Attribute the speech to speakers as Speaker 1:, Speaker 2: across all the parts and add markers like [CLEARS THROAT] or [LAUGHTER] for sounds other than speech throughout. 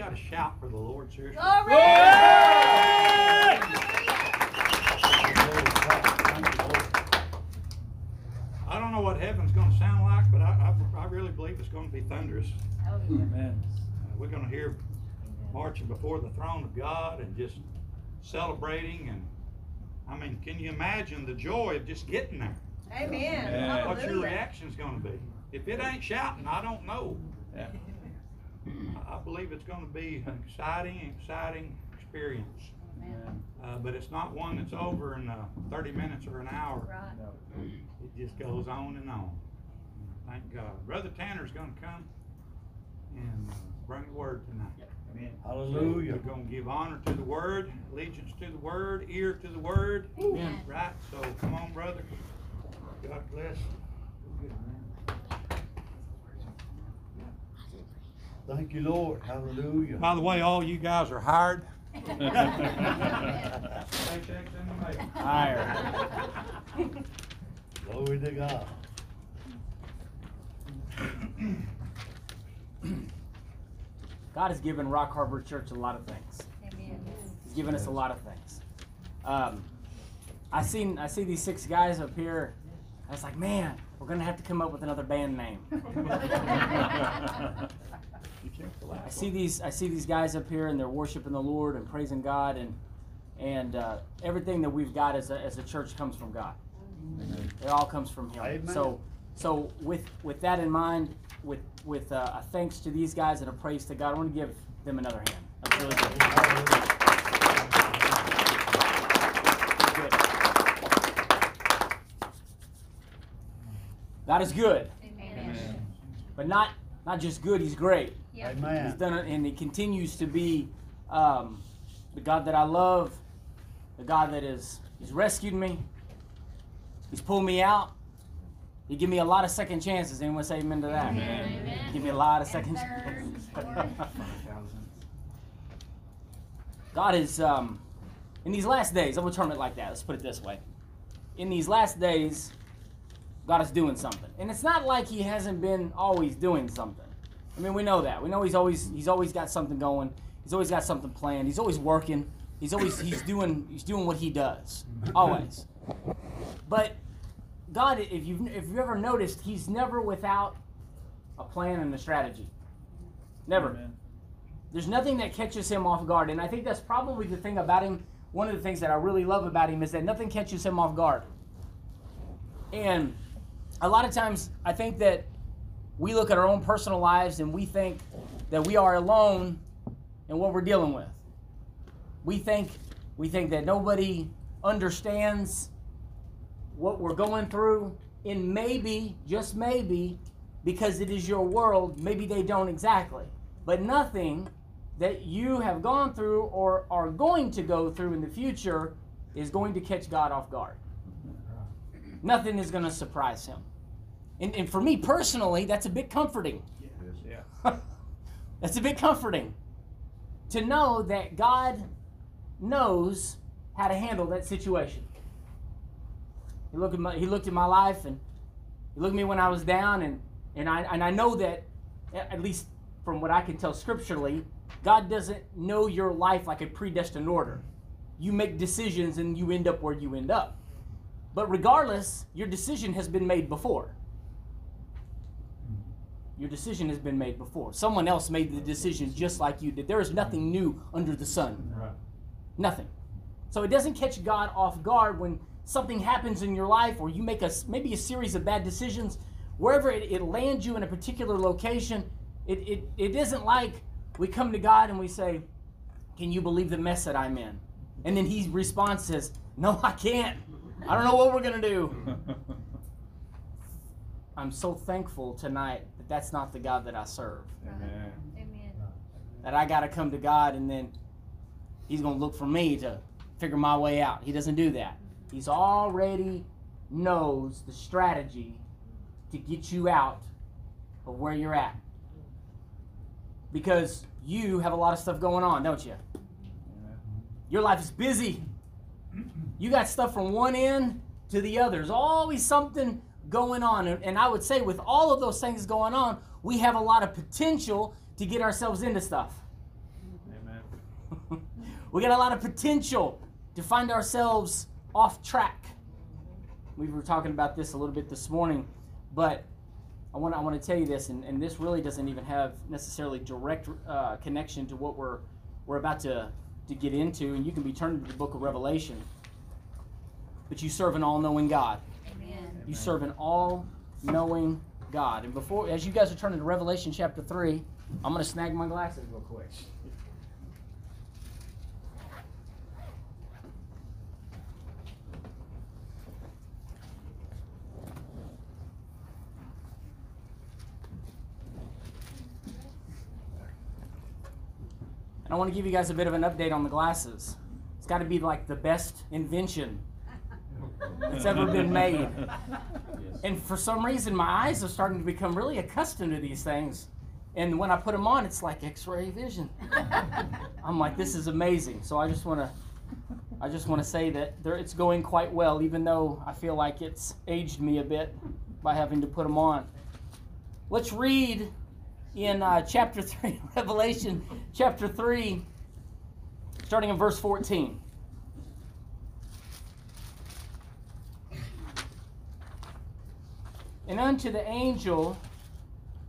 Speaker 1: got to shout for the Lord, seriously?
Speaker 2: Glory!
Speaker 1: I don't know what heaven's going to sound like, but I, I, I really believe it's going to be thunderous.
Speaker 3: Amen.
Speaker 1: Uh, we're going to hear marching before the throne of God and just celebrating. And I mean, can you imagine the joy of just getting there?
Speaker 2: Amen.
Speaker 3: Yeah.
Speaker 1: What's your
Speaker 2: Hallelujah.
Speaker 1: reaction's going to be? If it ain't shouting, I don't know.
Speaker 3: Yeah.
Speaker 1: I I believe it's going to be an exciting, exciting experience.
Speaker 3: Amen.
Speaker 1: Uh, but it's not one that's over in uh, 30 minutes or an hour.
Speaker 2: Right.
Speaker 3: No.
Speaker 1: It just goes on and on. Thank God. Brother Tanner's going to come and uh, bring the word tonight.
Speaker 3: Amen. Hallelujah.
Speaker 1: We're going to give honor to the word, allegiance to the word, ear to the word.
Speaker 2: Amen.
Speaker 1: Right? So come on, brother. God bless. Good, man.
Speaker 4: Thank you, Lord. Hallelujah.
Speaker 1: By the way, all you guys are hired.
Speaker 3: Higher.
Speaker 4: Glory to God.
Speaker 5: God has given Rock Harbor Church a lot of things.
Speaker 2: Amen.
Speaker 5: He's given us a lot of things. Um, I seen I see these six guys up here. I was like, man, we're gonna have to come up with another band name. [LAUGHS] I see these I see these guys up here and they're worshiping the Lord and praising God and and uh, everything that we've got as a, as a church comes from God. It all comes from Him.
Speaker 4: Amen.
Speaker 5: So so with with that in mind, with with uh, a thanks to these guys and a praise to God, I want to give them another hand. That's really good. Good. God is good,
Speaker 2: Amen.
Speaker 5: but not not just good. He's great.
Speaker 2: Yep.
Speaker 5: He's done it, and he continues to be um, the God that I love, the God that is He's rescued me. He's pulled me out. He give me a lot of second chances. Anyone say amen to that?
Speaker 2: Amen.
Speaker 5: Give me a lot of
Speaker 2: And
Speaker 5: second chances. [LAUGHS] God is um, in these last days. I'm gonna term it like that. Let's put it this way. In these last days, God is doing something, and it's not like He hasn't been always doing something. I mean, we know that. We know He's always He's always got something going. He's always got something planned. He's always working. He's always He's doing He's doing what He does. Always. But God, if you've if you've ever noticed, He's never without a plan and a strategy. Never.
Speaker 3: Amen.
Speaker 5: There's nothing that catches him off guard. And I think that's probably the thing about him. One of the things that I really love about him is that nothing catches him off guard. And a lot of times, I think that we look at our own personal lives and we think that we are alone in what we're dealing with. We think we think that nobody understands what we're going through, and maybe, just maybe, because it is your world, maybe they don't exactly. But nothing that you have gone through or are going to go through in the future is going to catch God off guard. Nothing is going to surprise him. And, and for me personally, that's a bit comforting.
Speaker 3: Yeah. [LAUGHS]
Speaker 5: that's a bit comforting to know that God knows how to handle that situation. He looked at my, he looked at my life and he looked at me when I was down and, and I and I know that at least from what I can tell scripturally, God doesn't know your life like a predestined order. You make decisions and you end up where you end up. But regardless, your decision has been made before. Your decision has been made before. Someone else made the decision just like you did. There is nothing new under the sun.
Speaker 3: Right.
Speaker 5: Nothing. So it doesn't catch God off guard when something happens in your life or you make a maybe a series of bad decisions. Wherever it, it lands you in a particular location, it, it, it isn't like we come to God and we say, Can you believe the mess that I'm in? And then he responds says, No, [LAUGHS] I can't. I don't know what we're gonna do. [LAUGHS] I'm so thankful tonight that's not the God that I serve.
Speaker 3: Amen.
Speaker 2: Amen.
Speaker 5: That I got to come to God and then He's going to look for me to figure my way out. He doesn't do that. He's already knows the strategy to get you out of where you're at. Because you have a lot of stuff going on, don't you? Your life is busy. You got stuff from one end to the other. There's always something going on. And, I would say, with all of those things going on, we have a lot of potential to get ourselves into stuff. Amen. [LAUGHS] we got a lot of potential to find ourselves off track. We were talking about this a little bit this morning, but I want I want to tell you this, and, and this really doesn't even have necessarily direct uh, connection to what we're we're about to to get into, and you can be turned to the book of Revelation. But you serve an all-knowing God. You serve an all-knowing God. And before, as you guys are turning to Revelation chapter three, I'm going to snag my glasses real quick. And I want to give you guys a bit of an update on the glasses. It's got to be like the best invention that's ever been made. And for some reason, my eyes are starting to become really accustomed to these things. And when I put them on, it's like X-ray vision. [LAUGHS] I'm like, this is amazing. So I just want to, I just want to say that there, it's going quite well, even though I feel like it's aged me a bit by having to put them on. Let's read in uh, chapter three, [LAUGHS] Revelation chapter three, starting in verse fourteen. Unto the angel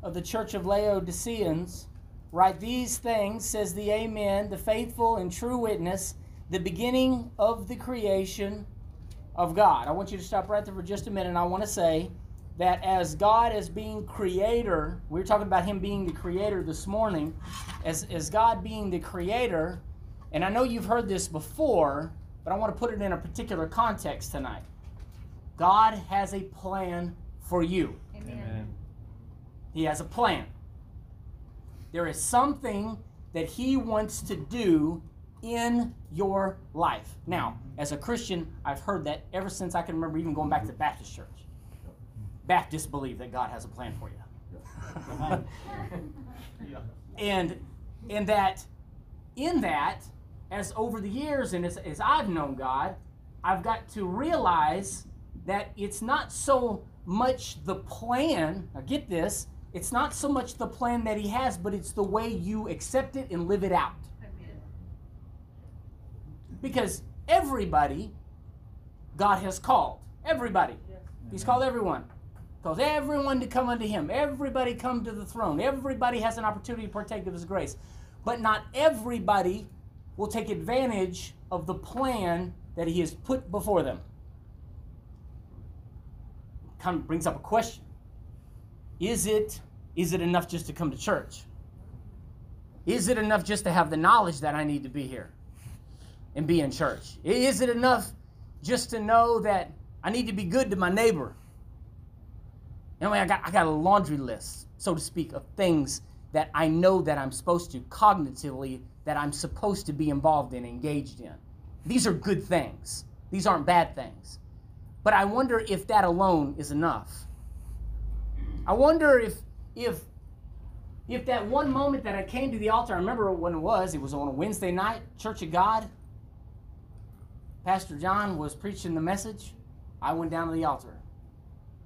Speaker 5: of the church of Laodiceans, write these things, says the Amen, the faithful and true witness, the beginning of the creation of God. I want you to stop right there for just a minute. And I want to say that as God, as being creator, we were talking about Him being the creator this morning, as, as God being the creator, and I know you've heard this before, but I want to put it in a particular context tonight. God has a plan for you.
Speaker 2: Amen.
Speaker 5: He has a plan. There is something that He wants to do in your life. Now, as a Christian, I've heard that ever since I can remember, even going back to Baptist church. Baptists believe that God has a plan for you. [LAUGHS] and and that in that, as over the years and as, as I've known God, I've got to realize that it's not so much the plan. Now get this, it's not so much the plan that he has, but it's the way you accept it and live it out. Because everybody God has called. Everybody. He's called everyone. Calls everyone to come unto him. Everybody come to the throne. Everybody has an opportunity to partake of his grace. But not everybody will take advantage of the plan that he has put before them. Kind of brings up a question. Is it is it enough just to come to church? Is it enough just to have the knowledge that I need to be here and be in church? Is it enough just to know that I need to be good to my neighbor? Know, I got I got a laundry list, so to speak, of things that I know that I'm supposed to cognitively that I'm supposed to be involved in, engaged in. These are good things. These aren't bad things. But I wonder if that alone is enough. I wonder if if if that one moment that I came to the altar, I remember when it was, it was on a Wednesday night, Church of God. Pastor John was preaching the message. I went down to the altar.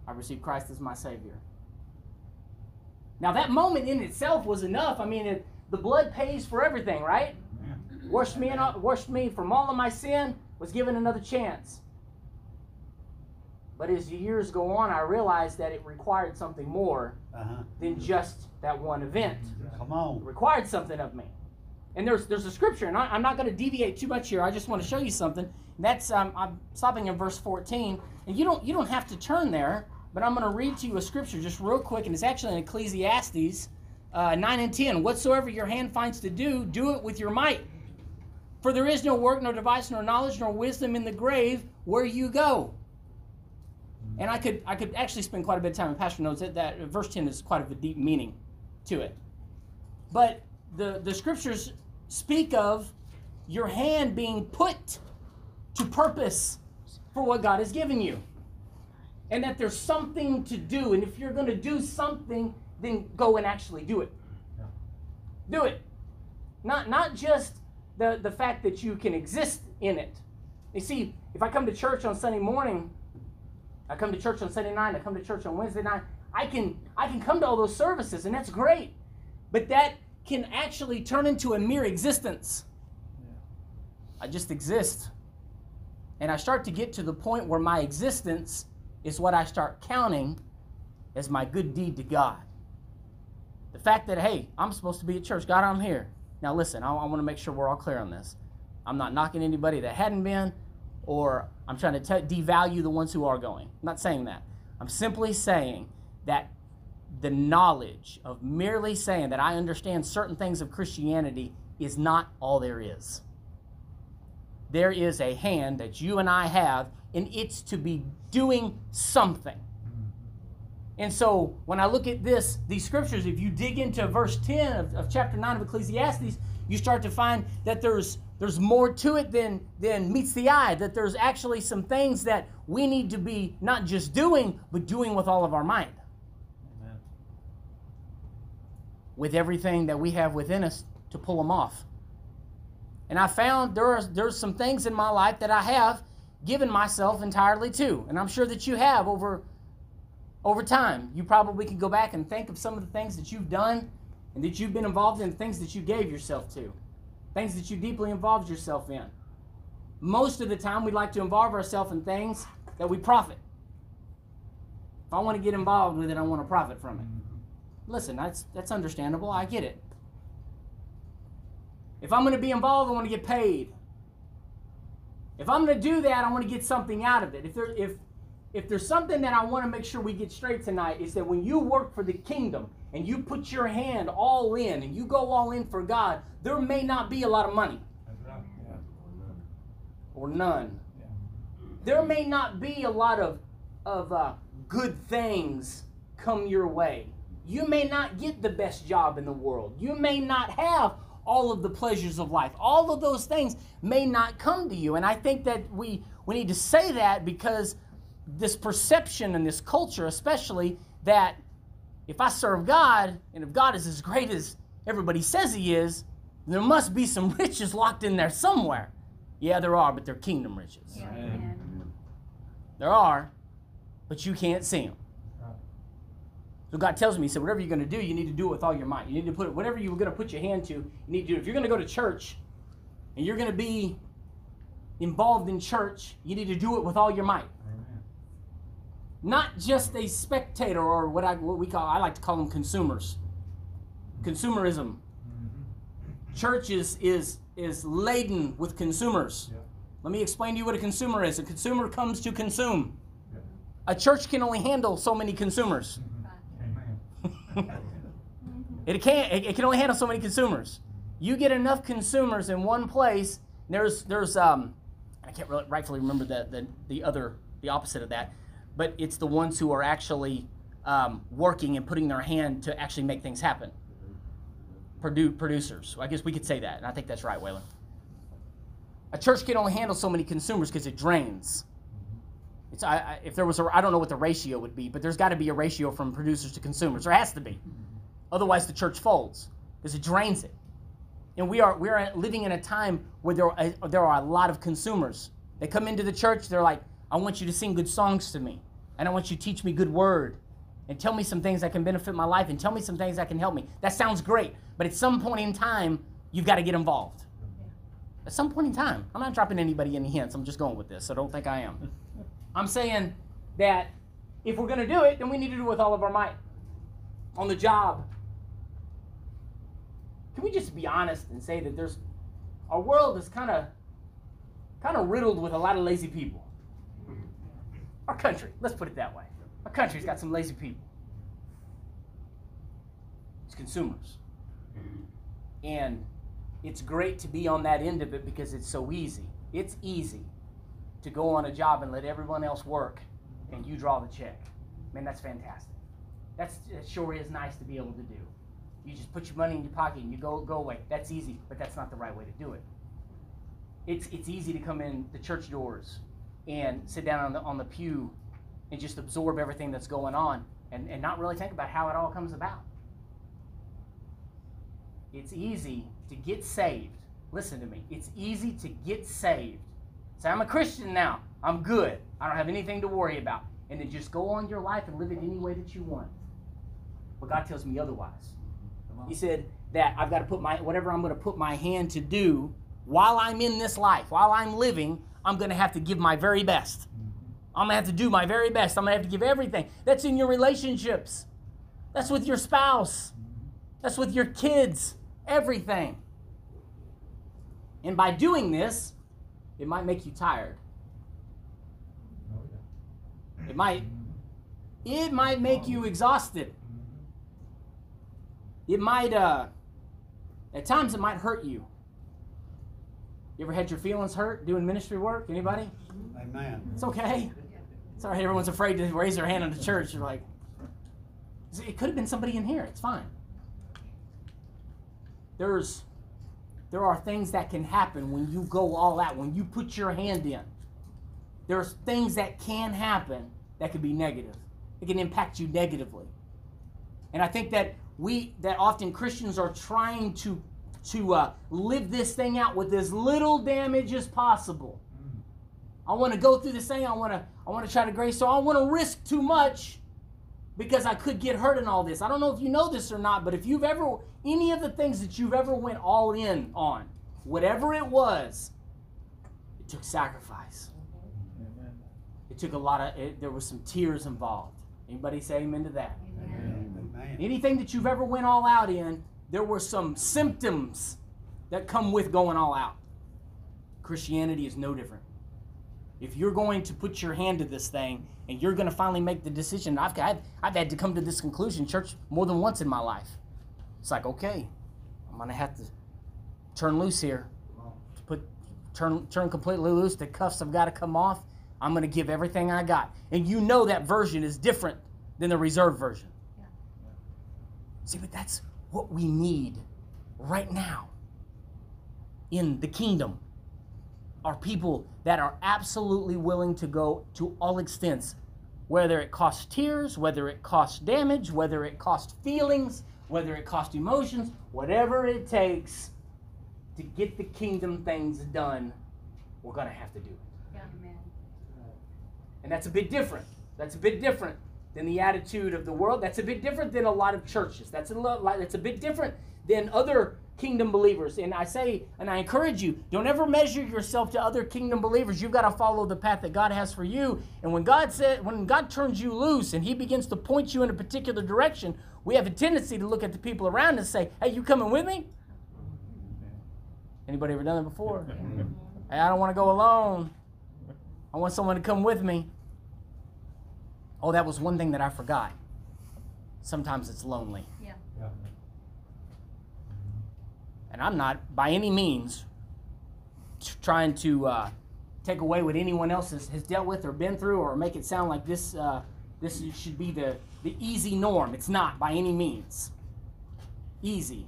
Speaker 5: I received Christ as my Savior. Now, that moment in itself was enough. I mean, it, the blood pays for everything, right? Washed me, in, washed me from all of my sin, was given another chance. But as the years go on, I realized that it required something more
Speaker 4: Uh-huh.
Speaker 5: than just that one event.
Speaker 4: Come
Speaker 5: It
Speaker 4: on.
Speaker 5: required something of me. And there's there's a scripture, and I, I'm not going to deviate too much here. I just want to show you something. That's um, I'm stopping in verse 14, and you don't you don't have to turn there, but I'm going to read to you a scripture just real quick, and it's actually in Ecclesiastes uh, 9 and 10. Whatsoever your hand finds to do, do it with your might. For there is no work, nor device, nor knowledge, nor wisdom in the grave where you go. And I could I could actually spend quite a bit of time. And Pastor knows that that verse 10 is quite of a deep meaning to it. But the, the scriptures speak of your hand being put to purpose for what God has given you. And that there's something to do. And if you're going to do something, then go and actually do it. Do it. Not, not just the, the fact that you can exist in it. You see, if I come to church on Sunday morning, I come to church on Sunday night, I come to church on Wednesday night, I can I can come to all those services and that's great. But that can actually turn into a mere existence. I just exist. And I start to get to the point where my existence is what I start counting as my good deed to God. The fact that, hey, I'm supposed to be at church. God, I'm here. Now, listen, I, I want to make sure we're all clear on this. I'm not knocking anybody that hadn't been, or I'm trying to devalue the ones who are going. I'm not saying that. I'm simply saying that the knowledge of merely saying that I understand certain things of Christianity is not all there is. There is a hand that you and I have, and it's to be doing something. And so when I look at this, these scriptures, if you dig into verse 10 of, of chapter 9 of Ecclesiastes, you start to find that there's there's more to it than than meets the eye, that there's actually some things that we need to be not just doing, but doing with all of our mind.
Speaker 3: Amen.
Speaker 5: With everything that we have within us to pull them off. And I found there are there's some things in my life that I have given myself entirely to. And I'm sure that you have over over time. You probably can go back and think of some of the things that you've done and that you've been involved in, things that you gave yourself to, things that you deeply involved yourself in. Most of the time, we like to involve ourselves in things that we profit. If I want to get involved with it, I want to profit from it. Listen, that's that's understandable. I get it. If I'm going to be involved, I want to get paid. If I'm going to do that, I want to get something out of it. If there if if there's something that I want to make sure we get straight tonight, is that when you work for the kingdom and you put your hand all in and you go all in for God, there may not be a lot of money
Speaker 3: Yeah.
Speaker 5: or none.
Speaker 3: Yeah.
Speaker 5: There may not be a lot of of uh, good things come your way. You may not get the best job in the world. You may not have all of the pleasures of life. All of those things may not come to you. And I think that we we need to say that because this perception and this culture, especially that if I serve God and if God is as great as everybody says He is, there must be some [LAUGHS] riches locked in there somewhere. Yeah, there are, but they're kingdom riches.
Speaker 2: Yeah.
Speaker 3: Amen.
Speaker 2: Amen.
Speaker 5: There are, but you can't see them. So God tells me, He said, whatever you're going to do, you need to do it with all your might. You need to put it, whatever you're going to put your hand to, you need to do it. If you're going to go to church and you're going to be involved in church, you need to do it with all your might. Not just a spectator or what I what we call I like to call them consumers. Consumerism. Church is is is laden with consumers.
Speaker 3: Yeah.
Speaker 5: Let me explain to you what a consumer is. A consumer comes to consume.
Speaker 3: Yeah.
Speaker 5: A church can only handle so many consumers.
Speaker 3: Amen. [LAUGHS]
Speaker 5: It can't. It, it can only handle so many consumers. You get enough consumers in one place. There's there's um, I can't really rightfully remember the the the other the opposite of that, but it's the ones who are actually um, working and putting their hand to actually make things happen. Produ- producers. I guess we could say that, and I think that's right, Waylon. A church can only handle so many consumers because it drains. It's, I, I, if there was a, I don't know what the ratio would be, but there's got to be a ratio from producers to consumers. There has to be. Otherwise, the church folds because it drains it. And we are we are living in a time where there are, there are a lot of consumers. They come into the church. They're like, I want you to sing good songs to me, and I want you to teach me good word, and tell me some things that can benefit my life, and tell me some things that can help me. That sounds great, but at some point in time, you've got to get involved. At some point in time, I'm not dropping anybody any hints. I'm just going with this, so don't think I am. [LAUGHS] I'm saying that if we're going to do it, then we need to do it with all of our might. On the job, can we just be honest and say that there's our world is kind of kind of riddled with a lot of lazy people. Our country, let's put it that way. Our country's got some lazy people. It's consumers. And it's great to be on that end of it because it's so easy. It's easy to go on a job and let everyone else work and you draw the check. Man, that's fantastic. That's that sure is nice to be able to do. You just put your money in your pocket and you go go away. That's easy, but that's not the right way to do it. It's it's easy to come in the church doors and sit down on the on the pew and just absorb everything that's going on and, and not really think about how it all comes about. It's easy to get saved. Listen to me. It's easy to get saved. Say, I'm a Christian now. I'm good. I don't have anything to worry about. And then just go on your life and live it any way that you want. But God tells me otherwise. He said that I've got to put my whatever I'm going to put my hand to do, while I'm in this life, while I'm living, I'm going to have to give my very best. I'm going to have to do my very best. I'm going to have to give everything. That's in your relationships. That's with your spouse. That's with your kids. Everything. And by doing this, it might make you tired. It might it might make you exhausted. It might uh at times it might hurt you. You ever had your feelings hurt doing ministry work? Anybody?
Speaker 4: Amen.
Speaker 5: It's okay. Sorry, everyone's afraid to raise their hand in the church. You're like, it could have been somebody in here. It's fine. There's, there are things that can happen when you go all out, when you put your hand in. There's things that can happen that can be negative. It can impact you negatively. And I think that we, that often Christians are trying to, to uh, live this thing out with as little damage as possible. I want to go through this thing. I want to I want to try to grace. So I want to risk too much because I could get hurt in all this. I don't know if you know this or not, but if you've ever any of the things that you've ever went all in on, whatever it was, it took sacrifice.
Speaker 3: Amen.
Speaker 5: It took a lot of it, there was some tears involved. Anybody say amen to that?
Speaker 4: Amen.
Speaker 5: Anything that you've ever went all out in, there were some symptoms that come with going all out. Christianity is no different. If you're going to put your hand to this thing and you're going to finally make the decision, I've, I've, I've had to come to this conclusion, church, more than once in my life. It's like, okay, I'm going to have to turn loose here. To put turn turn completely loose. The cuffs have got to come off. I'm going to give everything I got. And you know that version is different than the reserve version. See, but that's what we need right now in the kingdom are people that are absolutely willing to go to all extents, whether it costs tears, whether it costs damage, whether it costs feelings, whether it costs emotions, whatever it takes to get the kingdom things done, we're going to have to do it. Yeah. And that's a bit different. That's a bit different than the attitude of the world. That's a bit different than a lot of churches. That's a lot. That's a bit different than other kingdom believers. And I say, and I encourage you, don't ever measure yourself to other kingdom believers. You've got to follow the path that God has for you. And when God said, when God turns you loose and He begins to point you in a particular direction, we have a tendency to look at the people around and say, "Hey, you coming with me?" Anybody ever done that before? [LAUGHS] Hey, I don't want to go alone. I want someone to come with me. Oh, that was one thing that I forgot. Sometimes it's lonely.
Speaker 3: Yeah. yeah.
Speaker 5: And I'm not by any means trying to uh, take away what anyone else has, has dealt with or been through or make it sound like this, uh, this should be the, the easy norm. It's not by any means easy.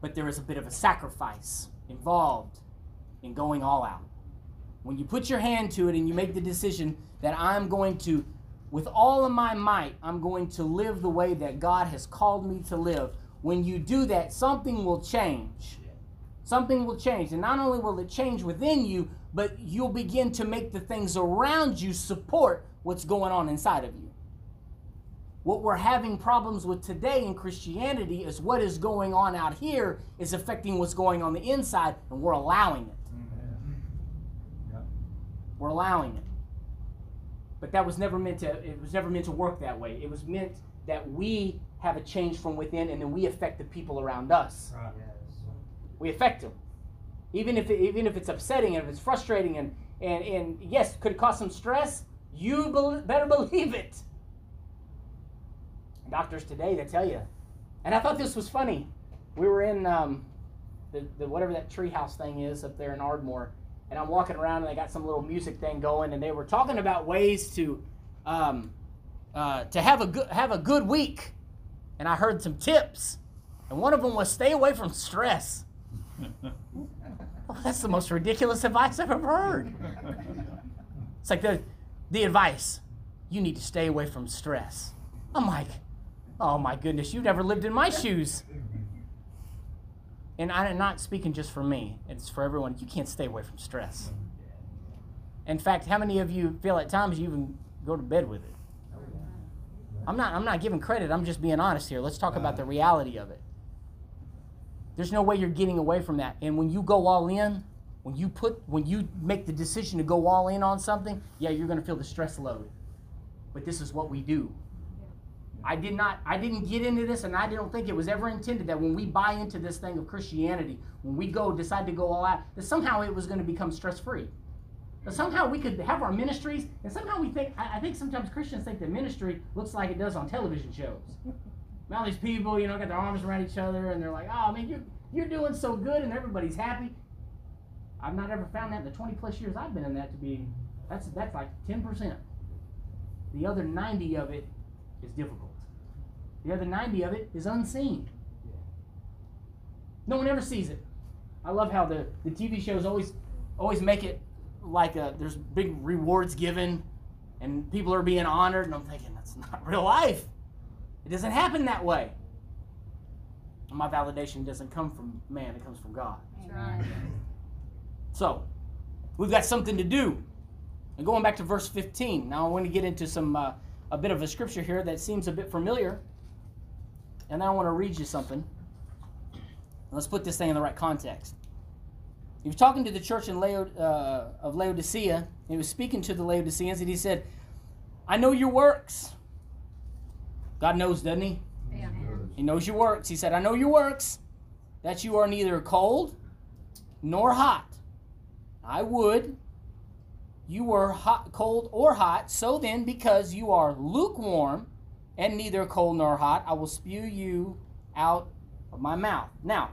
Speaker 5: But there is a bit of a sacrifice involved in going all out. When you put your hand to it and you make the decision that I'm going to, with all of my might, I'm going to live the way that God has called me to live. When you do that, something will change. Something will change. And not only will it change within you, but you'll begin to make the things around you support what's going on inside of you. What we're having problems with today in Christianity is what is going on out here is affecting what's going on the inside, and we're allowing it.
Speaker 3: Yeah.
Speaker 5: We're allowing it. But that was never meant to it was never meant to work that way. It was meant that we have a change from within and then we affect the people around us.
Speaker 3: Right.
Speaker 5: We affect them. Even if it, even if it's upsetting and if it's frustrating and and, and yes, could it cause some stress? You bel better believe it. Doctors today, they tell you. And I thought this was funny. We were in um, the, the whatever that treehouse thing is up there in Ardmore, and I'm walking around and they got some little music thing going, and they were talking about ways to um, uh, to have a good have a good week. And I heard some tips, and one of them was stay away from stress. [LAUGHS] Oh, that's the most ridiculous advice I've ever heard. It's like the the advice you need to stay away from stress. I'm like, oh my goodness, you've never lived in my shoes. And I'm not speaking just for me, it's for everyone. You can't stay away from stress. In fact, how many of you feel at times you even go to bed with it? I'm not I'm not giving credit, I'm just being honest here. Let's talk about the reality of it. There's no way you're getting away from that. And when you go all in, when you put when you make the decision to go all in on something, yeah, you're going to feel the stress load. But this is what we do. I did not I didn't get into this and I don't think it was ever intended that when we buy into this thing of Christianity, when we go decide to go all out, that somehow it was going to become stress-free. That somehow we could have our ministries and somehow we think I, I think sometimes Christians think that ministry looks like it does on television shows. Now these people, you know, got their arms around each other and they're like, "Oh man, you're you're doing so good," and everybody's happy. I've not ever found that in the 20 plus years I've been in that to be that's that's like 10%. The other 90 of it is difficult. The other 90 of it is unseen. No one ever sees it. I love how the, the TV shows always always make it like a, there's big rewards given and people are being honored and I'm thinking that's not [LAUGHS] real life. It doesn't happen that way. My validation doesn't come from man, it comes from God.
Speaker 2: Right.
Speaker 5: So, we've got something to do. And going back to verse 15, now I want to get into some uh, a bit of a scripture here that seems a bit familiar. And then I want to read you something. Let's put this thing in the right context. He was talking to the church in Lao, uh, of Laodicea. He was speaking to the Laodiceans, and he said, "I know your works." God knows, doesn't he?
Speaker 2: Yeah.
Speaker 5: He knows your works. He said, I know your works, that you are neither cold nor hot. I would you were hot, cold or hot. So then, because you are lukewarm and neither cold nor hot, I will spew you out of my mouth. Now,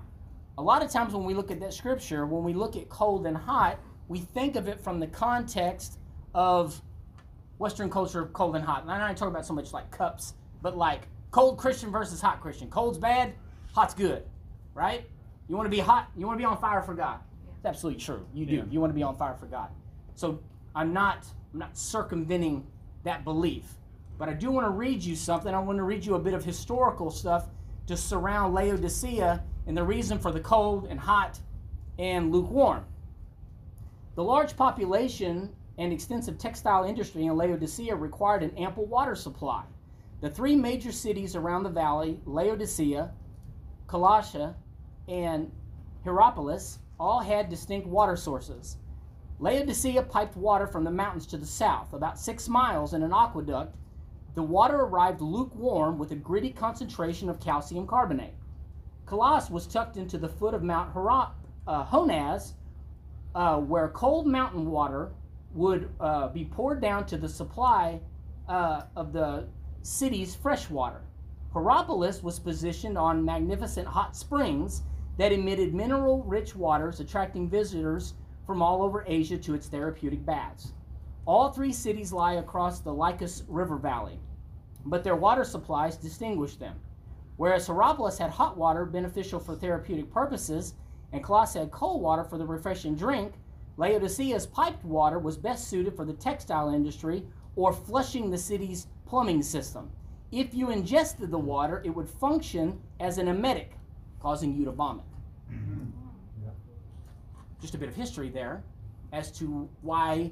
Speaker 5: a lot of times when we look at that scripture, when we look at cold and hot, we think of it from the context of Western culture, of cold and hot. And I'm not talking about so much like cups, but like cold Christian versus hot Christian. Cold's bad, hot's good, right? You want to be hot, you want to be on fire for God. It's absolutely true. You do.
Speaker 1: Yeah.
Speaker 5: You want to be on fire for God. So I'm not I'm not circumventing that belief. But I do want to read you something. I want to read you a bit of historical stuff to surround Laodicea and the reason for the cold and hot and lukewarm. The large population and extensive textile industry in Laodicea required an ample water supply. The three major cities around the valley, Laodicea, Colossia, and Hierapolis, all had distinct water sources. Laodicea piped water from the mountains to the south, about six miles in an aqueduct. The water arrived lukewarm with a gritty concentration of calcium carbonate. Colossus was tucked into the foot of Mount Hera- uh, Honaz, uh, where cold mountain water would uh, be poured down to the supply uh, of the city's fresh water. Hierapolis was positioned on magnificent hot springs that emitted mineral rich waters, attracting visitors from all over Asia to its therapeutic baths. All three cities lie across the Lycus River Valley, but their water supplies distinguish them. Whereas Hierapolis had hot water beneficial for therapeutic purposes, and Colossus had cold water for the refreshing drink, Laodicea's piped water was best suited for the textile industry or flushing the city's plumbing system. If you ingested the water, it would function as an emetic, causing you to vomit. Mm-hmm. Just a bit of history there as to why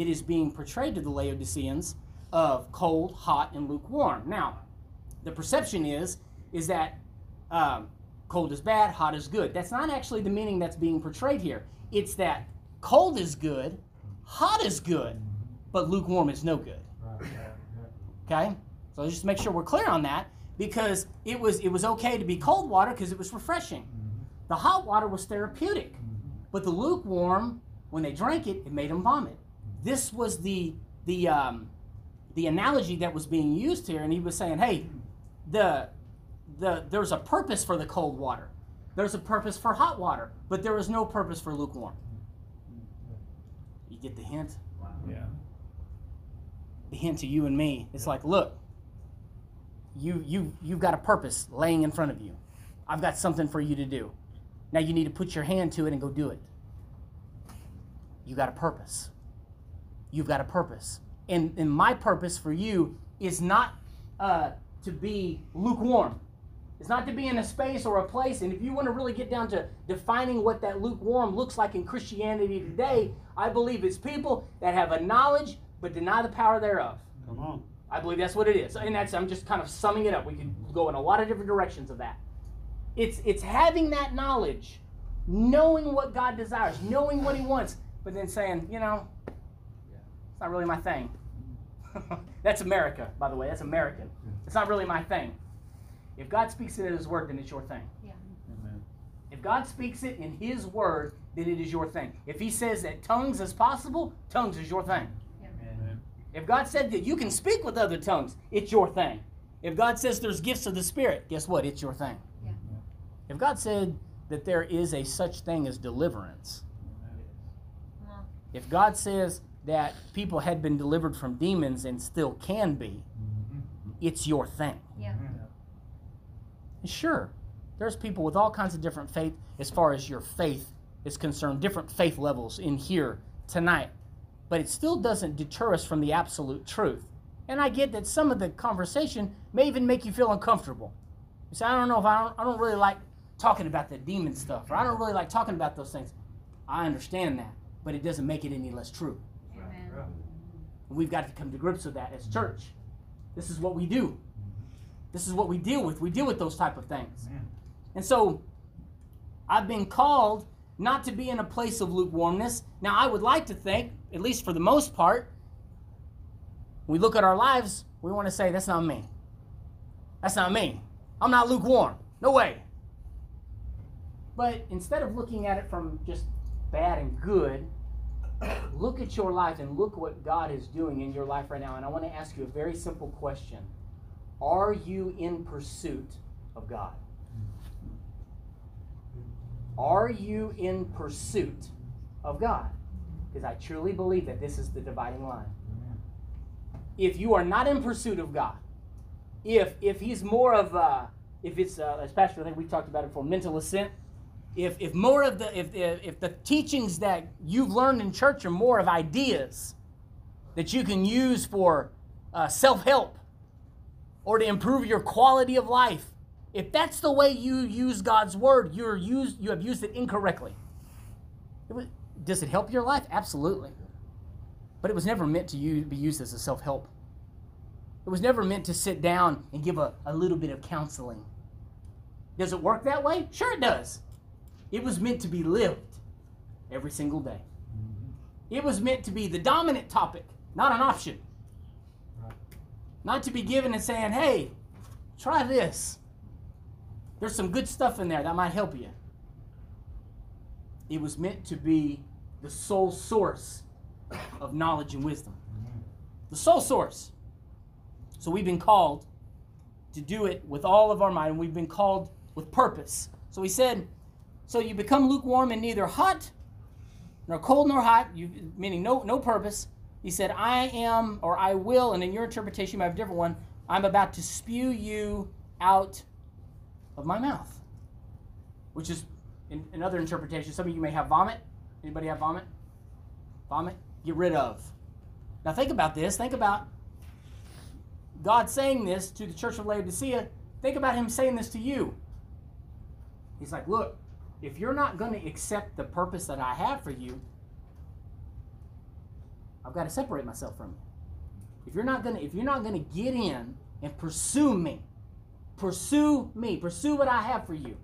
Speaker 5: it is being portrayed to the Laodiceans of cold, hot, and lukewarm. Now, the perception is is that um, cold is bad, hot is good. That's not actually the meaning that's being portrayed here. It's that cold is good, hot is good, but lukewarm is no good. Okay, so just make sure we're clear on that because it was it was okay to be cold water because it was refreshing. The hot water was therapeutic, but the lukewarm, when they drank it, it made them vomit. This was the the um, the analogy that was being used here, and he was saying, hey, the the there's a purpose for the cold water, there's a purpose for hot water, but there is no purpose for lukewarm. You get the hint?
Speaker 1: Yeah.
Speaker 5: the hint to you and me. It's like, look, you you you've got a purpose laying in front of you. I've got something for you to do. Now you need to put your hand to it and go do it. You got a purpose. You've got a purpose. And and my purpose for you is not uh, to be lukewarm. It's not to be in a space or a place. And if you want to really get down to defining what that lukewarm looks like in Christianity today, I believe it's people that have a knowledge but deny the power thereof.
Speaker 4: Come on.
Speaker 5: I believe that's what it is. And that's I'm just kind of summing it up. We could go in a lot of different directions of that. It's it's having that knowledge, knowing what God desires, knowing what He wants, but then saying, you know, it's not really my thing. [LAUGHS] That's America, by the way. That's American. It's not really my thing. If God speaks it in His Word, then it's your thing.
Speaker 3: Amen.
Speaker 5: If God speaks it in His Word, then it is your thing. If He says that tongues is possible, tongues is your thing.
Speaker 3: Amen.
Speaker 5: If God said that you can speak with other tongues, it's your thing. If God says there's gifts of the Spirit, guess what? It's your thing.
Speaker 2: Yeah.
Speaker 5: If God said that there is a such thing as deliverance, if God says that people had been delivered from demons and still can be, mm-hmm. it's your thing.
Speaker 2: yeah. Mm-hmm.
Speaker 5: Sure, there's people with all kinds of different faith as far as your faith is concerned, different faith levels in here tonight. But it still doesn't deter us from the absolute truth. And I get that some of the conversation may even make you feel uncomfortable. You say, I don't know if I don't, I don't really like talking about the demon stuff, or I don't really like talking about those things. I understand that, but it doesn't make it any less true. We've got to come to grips with that as church. This is what we do. This is what we deal with. We deal with those type of things. And so I've been called not to be in a place of lukewarmness. Now I would like to think, at least for the most part, we look at our lives, we want to say, that's not me. That's not me. I'm not lukewarm. No way. But instead of looking at it from just bad and good, look at your life and look what God is doing in your life right now. And I want to ask you a very simple question Are you in pursuit of God? Are you in pursuit of God? Because I truly believe that this is the dividing line. If you are not in pursuit of God, if if he's more of uh, if it's uh, as Pastor I think we talked about it before mental assent, if if more of the if, if the teachings that you've learned in church are more of ideas that you can use for uh, self help or to improve your quality of life, if that's the way you use God's word, you're used you have used it incorrectly. It was, does it help your life? Absolutely, but it was never meant to use, be used as a self help. It was never meant to sit down and give a, a little bit of counseling. Does it work that way? Sure, it does. It was meant to be lived every single day. It was meant to be the dominant topic, not an option. Not to be given and saying, hey, try this. There's some good stuff in there that might help you. It was meant to be the sole source of knowledge and wisdom. The sole source. So we've been called to do it with all of our might, and we've been called with purpose. So he said, So you become lukewarm and neither hot nor cold nor hot, you, meaning no, no purpose. He said, I am, or I will, and in your interpretation, you might have a different one, I'm about to spew you out of my mouth. Which is, in another interpretation, some of you may have vomit. Anybody have vomit? Vomit? Get rid of. Now think about this. Think about God saying this to the church of Laodicea. Think about Him saying this to you. He's like, look, if you're not going to accept the purpose that I have for you, I've got to separate myself from you. If you're not going to if you're not going to get in and pursue me, pursue me, pursue what I have for you.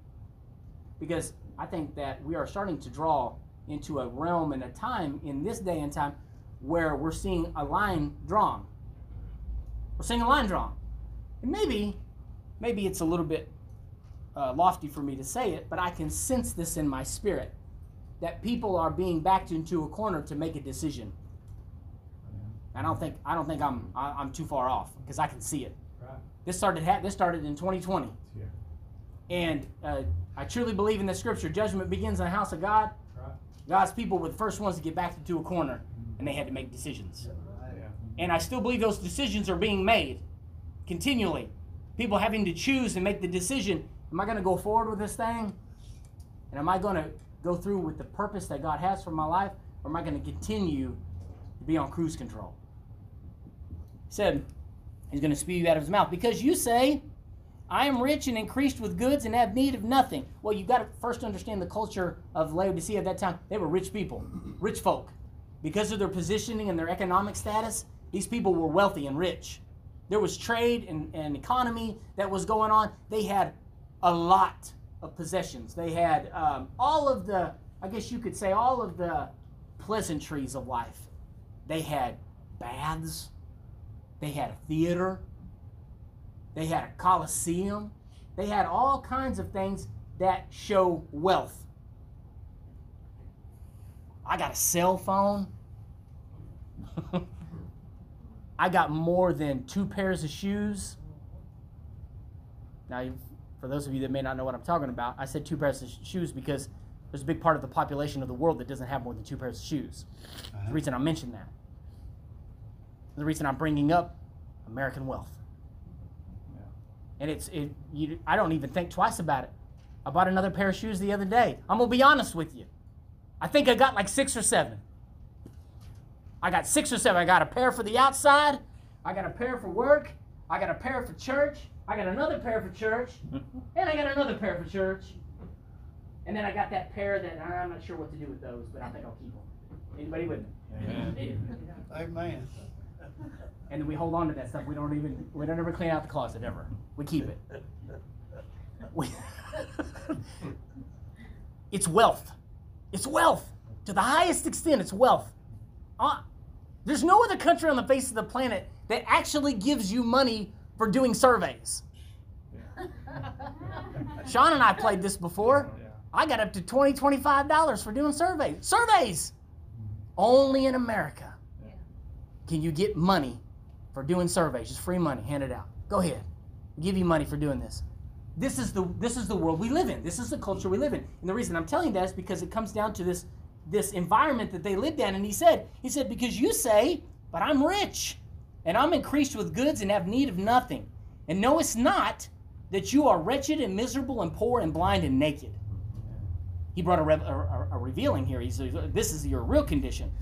Speaker 5: Because I think that we are starting to draw into a realm and a time in this day and time where we're seeing a line drawn. We're seeing a line drawn. And maybe, maybe it's a little bit uh, lofty for me to say it, but I can sense this in my spirit that people are being backed into a corner to make a decision. I don't think I don't think I'm I, I'm too far off because I can see it.
Speaker 3: Right.
Speaker 5: This started ha- this started in 2020,
Speaker 3: Yeah.
Speaker 5: and uh, I truly believe in the scripture. Judgment begins in the house of God.
Speaker 3: Right.
Speaker 5: God's people were the first ones to get backed into a corner, and they had to make decisions.
Speaker 3: Yeah.
Speaker 5: And I still believe those decisions are being made continually. People having to choose and make the decision am I going to go forward with this thing? And am I going to go through with the purpose that God has for my life? Or am I going to continue to be on cruise control? He said, He's going to spew you out of his mouth because you say, I am rich and increased with goods and have need of nothing. Well, you've got to first understand the culture of Laodicea at that time. They were rich people, rich folk. Because of their positioning and their economic status, these people were wealthy and rich. There was trade and, and economy that was going on. They had a lot of possessions. They had um, all of the, I guess you could say, all of the pleasantries of life. They had baths. They had a theater. They had a coliseum. They had all kinds of things that show wealth. I got a cell phone. [LAUGHS] I got more than two pairs of shoes. Now, for those of you that may not know what I'm talking about, I said two pairs of shoes because there's a big part of the population of the world that doesn't have more than two pairs of shoes. The uh-huh. reason I mentioned that. The reason I'm bringing up American wealth. And it's it. You, I don't even think twice about it. I bought another pair of shoes the other day. I'm gonna be honest with you. I think I got like six or seven. I got six or seven. I got a pair for the outside. I got a pair for work. I got a pair for church. I got another pair for church. [LAUGHS] and I got another pair for church. And then I got that pair that I'm not sure what to do with those, but I think I'll keep them. Anybody with me?
Speaker 4: Amen.
Speaker 5: And then we hold on to that stuff. We don't even we don't ever clean out the closet ever. We keep it. We [LAUGHS] it's wealth. It's wealth. To the highest extent, it's wealth. Uh, there's no other country on the face of the planet that actually gives you money for doing surveys. Sean and I played this before. I got up to $20, $25 for doing surveys. Surveys! Only in America can you get money for doing surveys. Just free money, hand it out. Go ahead. I'll give you money for doing this. This is the this is the world we live in. This is the culture we live in. And the reason I'm telling you that is because it comes down to this this environment that they lived in. And he said, he said, because you say, but I'm rich, and I'm increased with goods and have need of nothing. And knowest not that you are wretched and miserable and poor and blind and naked. He brought a, rev- a, a- revealing here. He said, this is your real condition.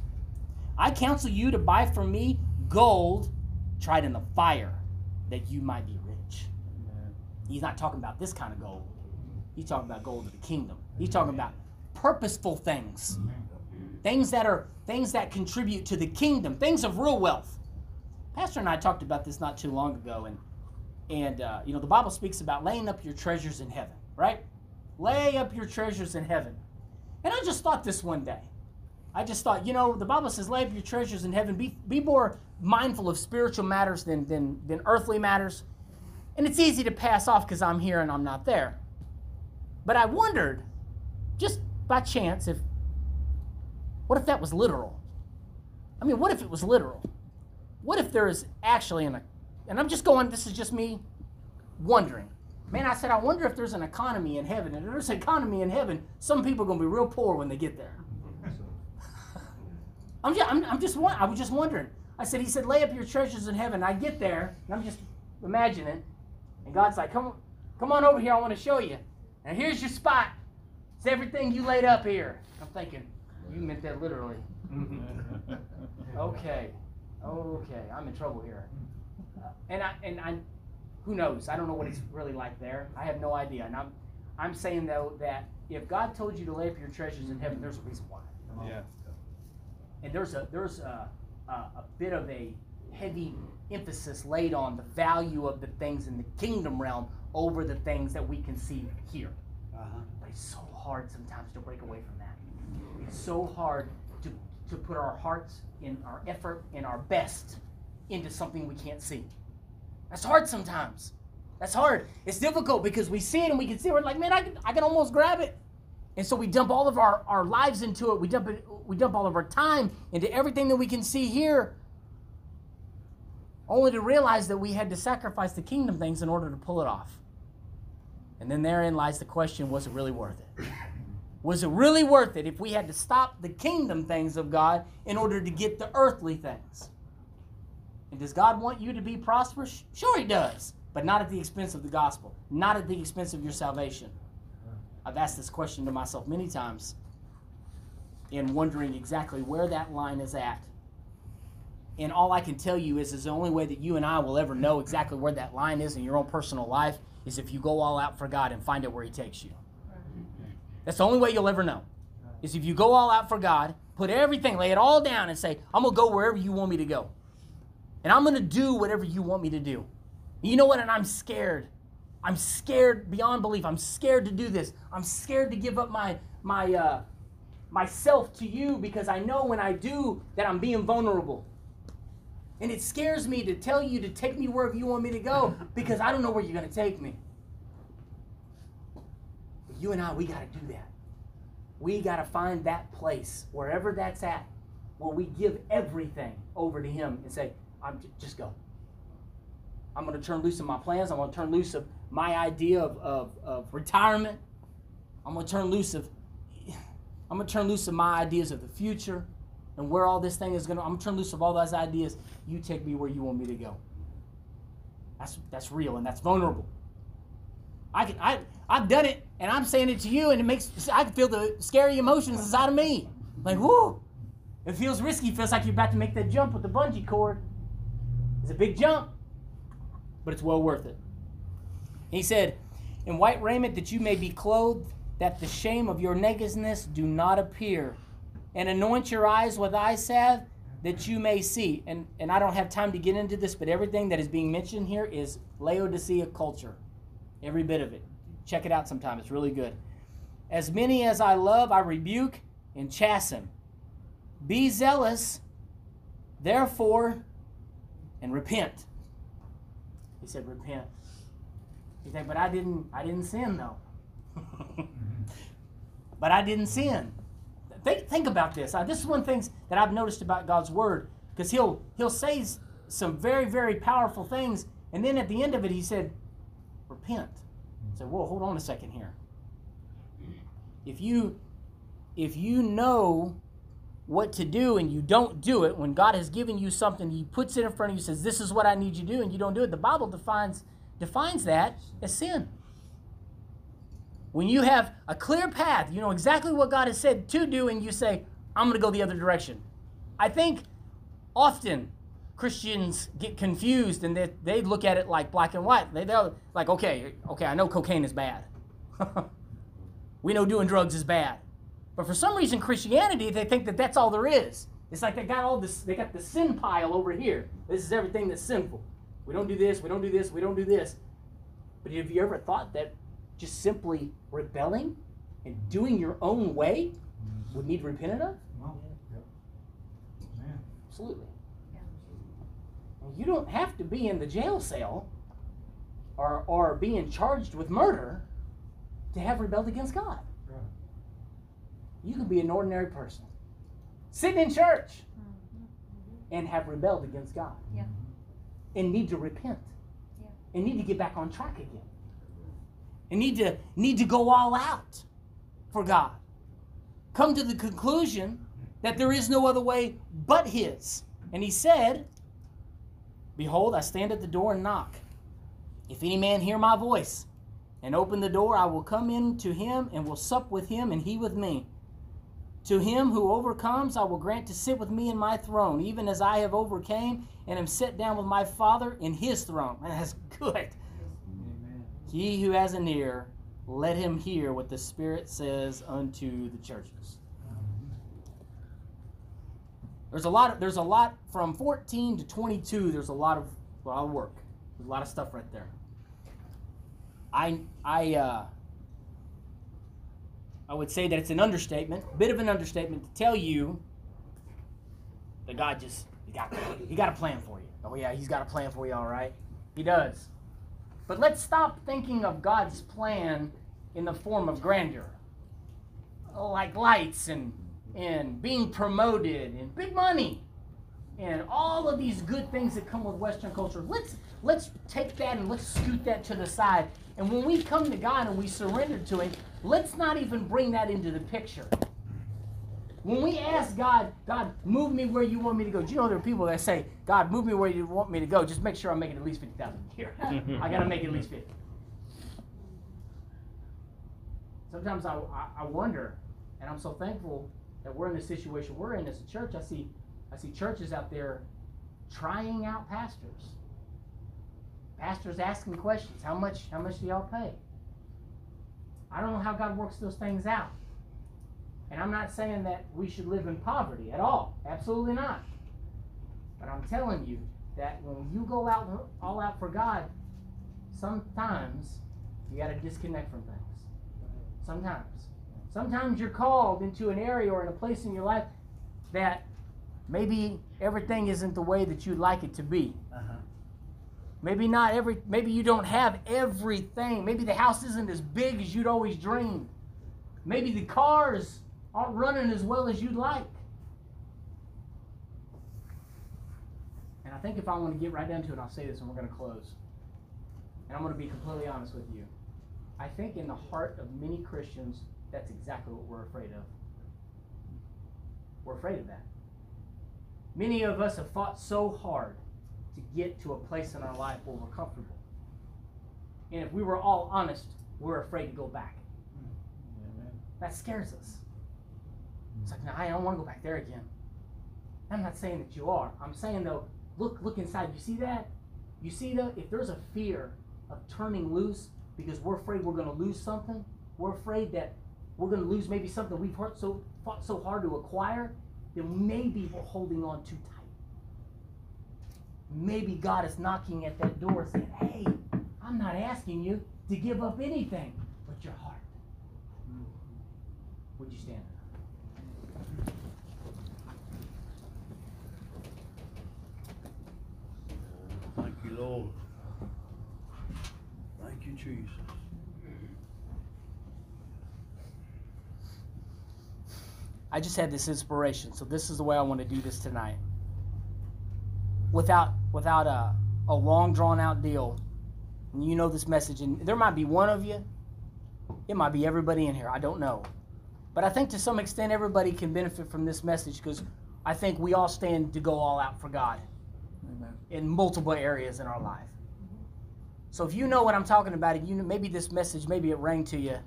Speaker 5: I counsel you to buy from me gold tried in the fire, that you might be rich. He's not talking about this kind of gold. He's talking about gold of the kingdom. He's talking about purposeful things. Things that are things that contribute to the kingdom, things of real wealth. Pastor and I talked about this not too long ago, and and uh, you know the Bible speaks about laying up your treasures in heaven, right? Lay up your treasures in heaven. And I just thought this one day. I just thought, you know, the Bible says, lay up your treasures in heaven. Be, be more mindful of spiritual matters than, than, than earthly matters. And it's easy to pass off because I'm here and I'm not there. But I wondered, just by chance, if what if that was literal? I mean, what if it was literal? What if there is actually an, and I'm just going, this is just me wondering. Man, I said, I wonder if there's an economy in heaven. And if there's an economy in heaven, some people are going to be real poor when they get there. [LAUGHS] I'm just, I'm, I'm just, won- I was just wondering. I said, he said, lay up your treasures in heaven. I get there, and I'm just imagining, and God's like, come, come on over here. I want to show you. And here's your spot. It's everything you laid up here. I'm thinking, you meant that literally. [LAUGHS] okay, okay, I'm in trouble here. And I, and I, who knows? I don't know what it's really like there. I have no idea. And I'm, I'm saying though that if God told you to lay up your treasures in heaven, there's a reason why.
Speaker 3: Yeah.
Speaker 5: And there's a there's a, a, a bit of a heavy emphasis laid on the value of the things in the kingdom realm over the things that we can see here.
Speaker 4: Uh-huh.
Speaker 5: But it's so hard sometimes to break away from that. It's so hard to, put our hearts in our effort and our best into something we can't see. That's hard sometimes. That's hard. It's difficult because we see it and we can see it. We're like, man, I can, I can almost grab it. And so we dump all of our, our lives into it. We dump it. We dump all of our time into everything that we can see here, only to realize that we had to sacrifice the kingdom things in order to pull it off. And then therein lies the question: Was it really worth it? Was it really worth it if we had to stop the kingdom things of God in order to get the earthly things? And does God want you to be prosperous? Sure, He does, but not at the expense of the gospel, not at the expense of your salvation. I've asked this question to myself many times in wondering exactly where that line is at. And all I can tell you is, is the only way that you and I will ever know exactly where that line is in your own personal life is if you go all out for God and find out where He takes you. That's the only way you'll ever know. Is if you go all out for God, put everything, lay it all down, and say, I'm gonna go wherever you want me to go. And I'm gonna do whatever you want me to do. And you know what? And I'm scared. I'm scared beyond belief. I'm scared to do this. I'm scared to give up my my uh, myself to you because I know when I do that I'm being vulnerable. And it scares me to tell you to take me wherever you want me to go because I don't know where you're going to take me. You and I, we got to do that. We got to find that place, wherever that's at, where we give everything over to Him and say, I'm just go. I'm going to turn loose of my plans. I'm going to turn loose of my idea of, of, of retirement. I'm going to turn loose of I'm going to turn loose of my ideas of the future and where all this thing is going to I'm going to turn loose of all those ideas. You take me where you want me to go. That's that's real and that's vulnerable. I can I I've done it and I'm saying it to you and it makes I can feel the scary emotions inside of me. Like, whoo. It feels risky. It feels like you're about to make that jump with the bungee cord. It's a big jump, but it's well worth it. He said, In white raiment that you may be clothed, that the shame of your nakedness do not appear, and anoint your eyes with eye salve that you may see. And, and I don't have time to get into this, but everything that is being mentioned here is Laodicea culture. Every bit of it. Check it out sometime. It's really good. As many as I love, I rebuke and chasten. Be zealous, therefore, and repent. He said, repent. You think, but I didn't I didn't sin though. [LAUGHS] but I didn't sin. Think, think about this. Uh, this is one of the things that I've noticed about God's word, because he'll he'll say some very, very powerful things, and then at the end of it he said, repent. I said, whoa, hold on a second here. If you if you know what to do and you don't do it, when God has given you something, He puts it in front of you, says, This is what I need you to do, and you don't do it, the Bible defines defines that as sin. When you have a clear path, you know exactly what God has said to do, and you say, I'm to go the other direction. I think often Christians get confused and they, they look at it like black and white. They, they're like, okay, okay, I know cocaine is bad. [LAUGHS] we know doing drugs is bad. But for some reason, Christianity, they think that that's all there is. It's like they got all this, they got the sin pile over here. This is everything that's sinful. We don't do this, we don't do this, we don't do this. But have you ever thought that just simply rebelling and doing your own way would need repented of? Absolutely. And You don't have to be in the jail cell or, or being charged with murder to have rebelled against God.
Speaker 1: Right.
Speaker 5: You can be an ordinary person, sitting in church, mm-hmm. and have rebelled against God.
Speaker 2: Yeah.
Speaker 5: And need to repent.
Speaker 2: Yeah.
Speaker 5: And need to get back on track again. And need to need to go all out for God. Come to the conclusion that there is no other way but his. And he said, Behold, I stand at the door and knock. If any man hear my voice and open the door, I will come in to him and will sup with him and he with me. To him who overcomes, I will grant to sit with me in my throne, even as I have overcame and am set down with my Father in his throne. Man, that's [LAUGHS] good.
Speaker 3: Amen.
Speaker 5: He who has an ear, let him hear what the Spirit says unto the churches. There's a lot. Of, there's a lot from 14 to 22. There's a lot of a lot of work. There's a lot of stuff right there. I I uh, I would say that it's an understatement, bit of an understatement to tell you that God just he got he got a plan for you. Oh yeah, he's got a plan for you, all right. He does. But let's stop thinking of God's plan in the form of grandeur, like lights and and being promoted and big money and all of these good things that come with Western culture. Let's let's take that and let's scoot that to the side. And when we come to God and we surrender to Him, let's not even bring that into the picture. When we ask God, God, move me where you want me to go. Do you know there are people that say, God, move me where you want me to go. Just make sure I'm making at least fifty thousand a [LAUGHS] year. I gotta make at least fifty. Sometimes I, I, I wonder, and I'm so thankful that we're in the situation we're in as a church. I see I see churches out there trying out pastors. Pastors asking questions. How much how much do y'all pay? I don't know how God works those things out. And I'm not saying that we should live in poverty at all. Absolutely not. But I'm telling you that when you go out all out for God, sometimes You got to disconnect from things. Sometimes. Sometimes you're called into an area or in a place in your life that maybe everything isn't the way that you'd like it to be.
Speaker 4: Uh-huh.
Speaker 5: Maybe not every maybe you don't have everything. Maybe the house isn't as big as you'd always dreamed. Maybe the cars aren't running as well as you'd like. And I think if I want to get right down to it, I'll say this and we're going to close. And I'm going to be completely honest with you. I think in the heart of many Christians, that's exactly what we're afraid of. We're afraid of that. Many of us have fought so hard to get to a place in our life where we're comfortable. And if we were all honest, we're afraid to go back. Mm-hmm. That scares us. It's like, no, I don't want to go back there again. I'm not saying that you are. I'm saying though, look, look inside. You see that? You see that? If there's a fear of turning loose because we're afraid we're going to lose something, we're afraid that we're going to lose maybe something we've hurt so fought so hard to acquire, then maybe we're holding on too tight. Maybe God is knocking at that door saying, Hey, I'm not asking you to give up anything but your heart. Would you stand?
Speaker 4: Thank you, Lord. Thank you, Jesus.
Speaker 5: I just had this inspiration, so this is the way I want to do this tonight. Without without a, a long drawn out deal, and you know this message, and there might be one of you, it might be everybody in here, I don't know. But I think to some extent everybody can benefit from this message because I think we all stand to go all out for God
Speaker 3: Amen.
Speaker 5: in multiple areas in our life. So if you know what I'm talking about, and you know, maybe this message, maybe it rang to you,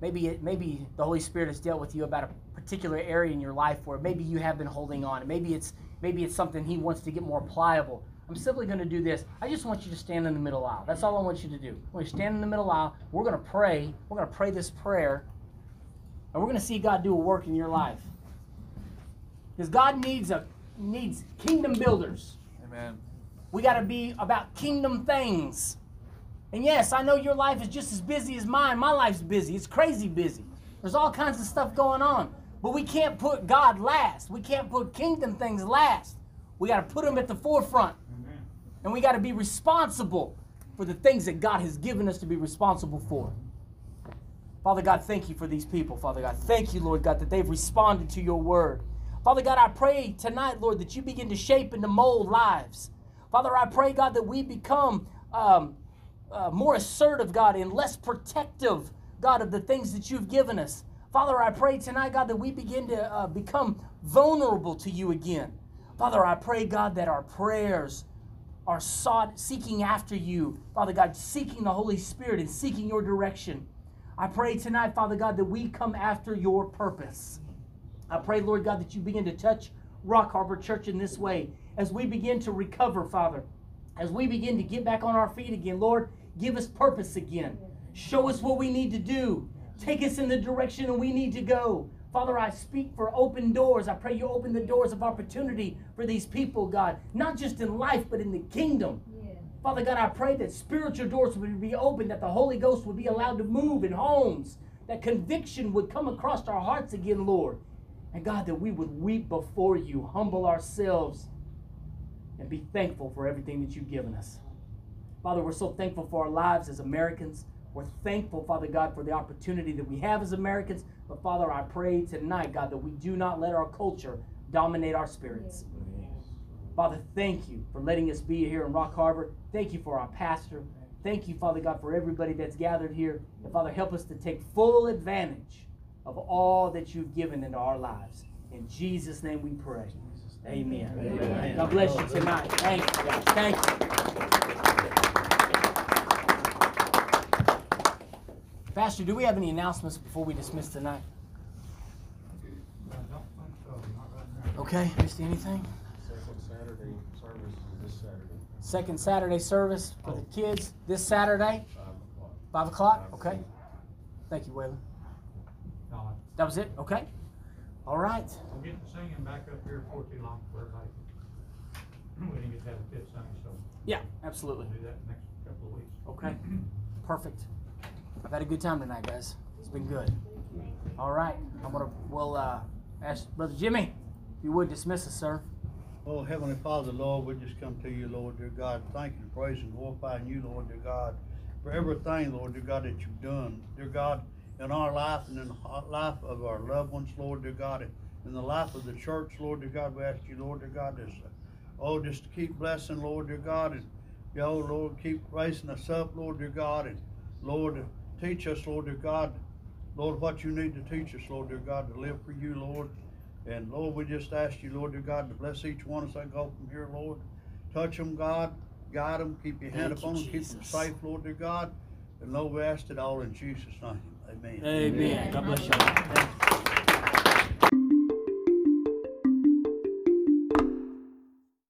Speaker 5: maybe it, maybe the Holy Spirit has dealt with you about a particular area in your life where maybe you have been holding on, and maybe it's maybe it's something He wants to get more pliable. I'm simply going to do this. I just want you to stand in the middle aisle. That's all I want you to do. When you stand in the middle aisle, we're going to pray. We're going to pray this prayer, and we're going to see God do a work in your life. Because God needs a needs kingdom builders.
Speaker 3: Amen.
Speaker 5: We got to be about kingdom things. And yes, I know your life is just as busy as mine. My life's busy. It's crazy busy. There's all kinds of stuff going on. But we can't put God last. We can't put kingdom things last. We got to put them at the forefront. And we got to be responsible for the things that God has given us to be responsible for. Father God, thank you for these people, Father God. Thank you, Lord God, that they've responded to your word. Father God, I pray tonight, Lord, that you begin to shape and to mold lives. Father, I pray, God, that we become um, uh, more assertive, God, and less protective, God, of the things that you've given us. Father, I pray tonight, God, that we begin to uh, become vulnerable to you again. Father, I pray, God, that our prayers are sought, seeking after you. Father God, seeking the Holy Spirit and seeking your direction. I pray tonight, Father God, that we come after your purpose. I pray, Lord God, that you begin to touch Rock Harbor Church in this way as we begin to recover, Father. As we begin to get back on our feet again, Lord, give us purpose again. Show us what we need to do. Take us in the direction we need to go. Father, I speak for open doors. I pray you open the doors of opportunity for these people, God, not just in life, but in the kingdom. Father God, I pray that spiritual doors would be opened, that the Holy Ghost would be allowed to move in homes, that conviction would come across our hearts again, Lord. And God, that we would weep before you, humble ourselves, and be thankful for everything that you've given us. Father, we're so thankful for our lives as Americans. We're thankful, Father God, for the opportunity that we have as Americans. But Father, I pray tonight, God, that we do not let our culture dominate our spirits. Father, thank you for letting us be here in Rock Harbor. Thank you for our pastor. Thank you, Father God, for everybody that's gathered here. And Father, help us to take full advantage of all that you've given into our lives. In Jesus' name we pray. Amen.
Speaker 4: Amen.
Speaker 5: God bless you tonight. Thank you. Thank you. Pastor, do we have any announcements before we dismiss tonight?
Speaker 1: I don't think so, not right now.
Speaker 5: Okay, Misty, anything?
Speaker 6: Second Saturday service this Saturday,
Speaker 5: Second Saturday service for the kids this Saturday,
Speaker 6: five o'clock.
Speaker 5: five o'clock. Okay. Thank you, Waylon. That was it. Okay. All right.
Speaker 1: We'll get the singing back up here before too long for everybody. [CLEARS THROAT] We didn't get to have a kid sing, so
Speaker 5: Yeah, absolutely.
Speaker 1: we'll do that next couple of weeks.
Speaker 5: Okay. [CLEARS THROAT] Perfect. I've had a good time tonight, guys. It's been good. All right. I'm gonna we'll uh, ask Brother Jimmy if you would dismiss us, sir.
Speaker 4: Oh, Heavenly Father, Lord, we just come to you, Lord, dear God. Thank you, praise and glorifying you, Lord, dear God, for everything, Lord, dear God, that you've done, dear God, in our life and in the life of our loved ones, Lord, dear God, and in the life of the church, Lord, dear God. We ask you, Lord, dear God, just, uh, oh, just to keep blessing, Lord, dear God, and, yo, Lord, keep raising us up, Lord, dear God, and Lord, teach us, Lord, dear God, Lord, what you need to teach us, Lord, dear God, to live for you, Lord. And Lord, we just ask you, Lord, dear God, to bless each one as they go from here, Lord. Touch them, God. Guide them. Keep your hand
Speaker 5: Thank
Speaker 4: upon
Speaker 5: you,
Speaker 4: them. Keep them safe, Lord, dear God. And Lord, we ask it all in Jesus' name. Amen.
Speaker 5: Amen. God bless you.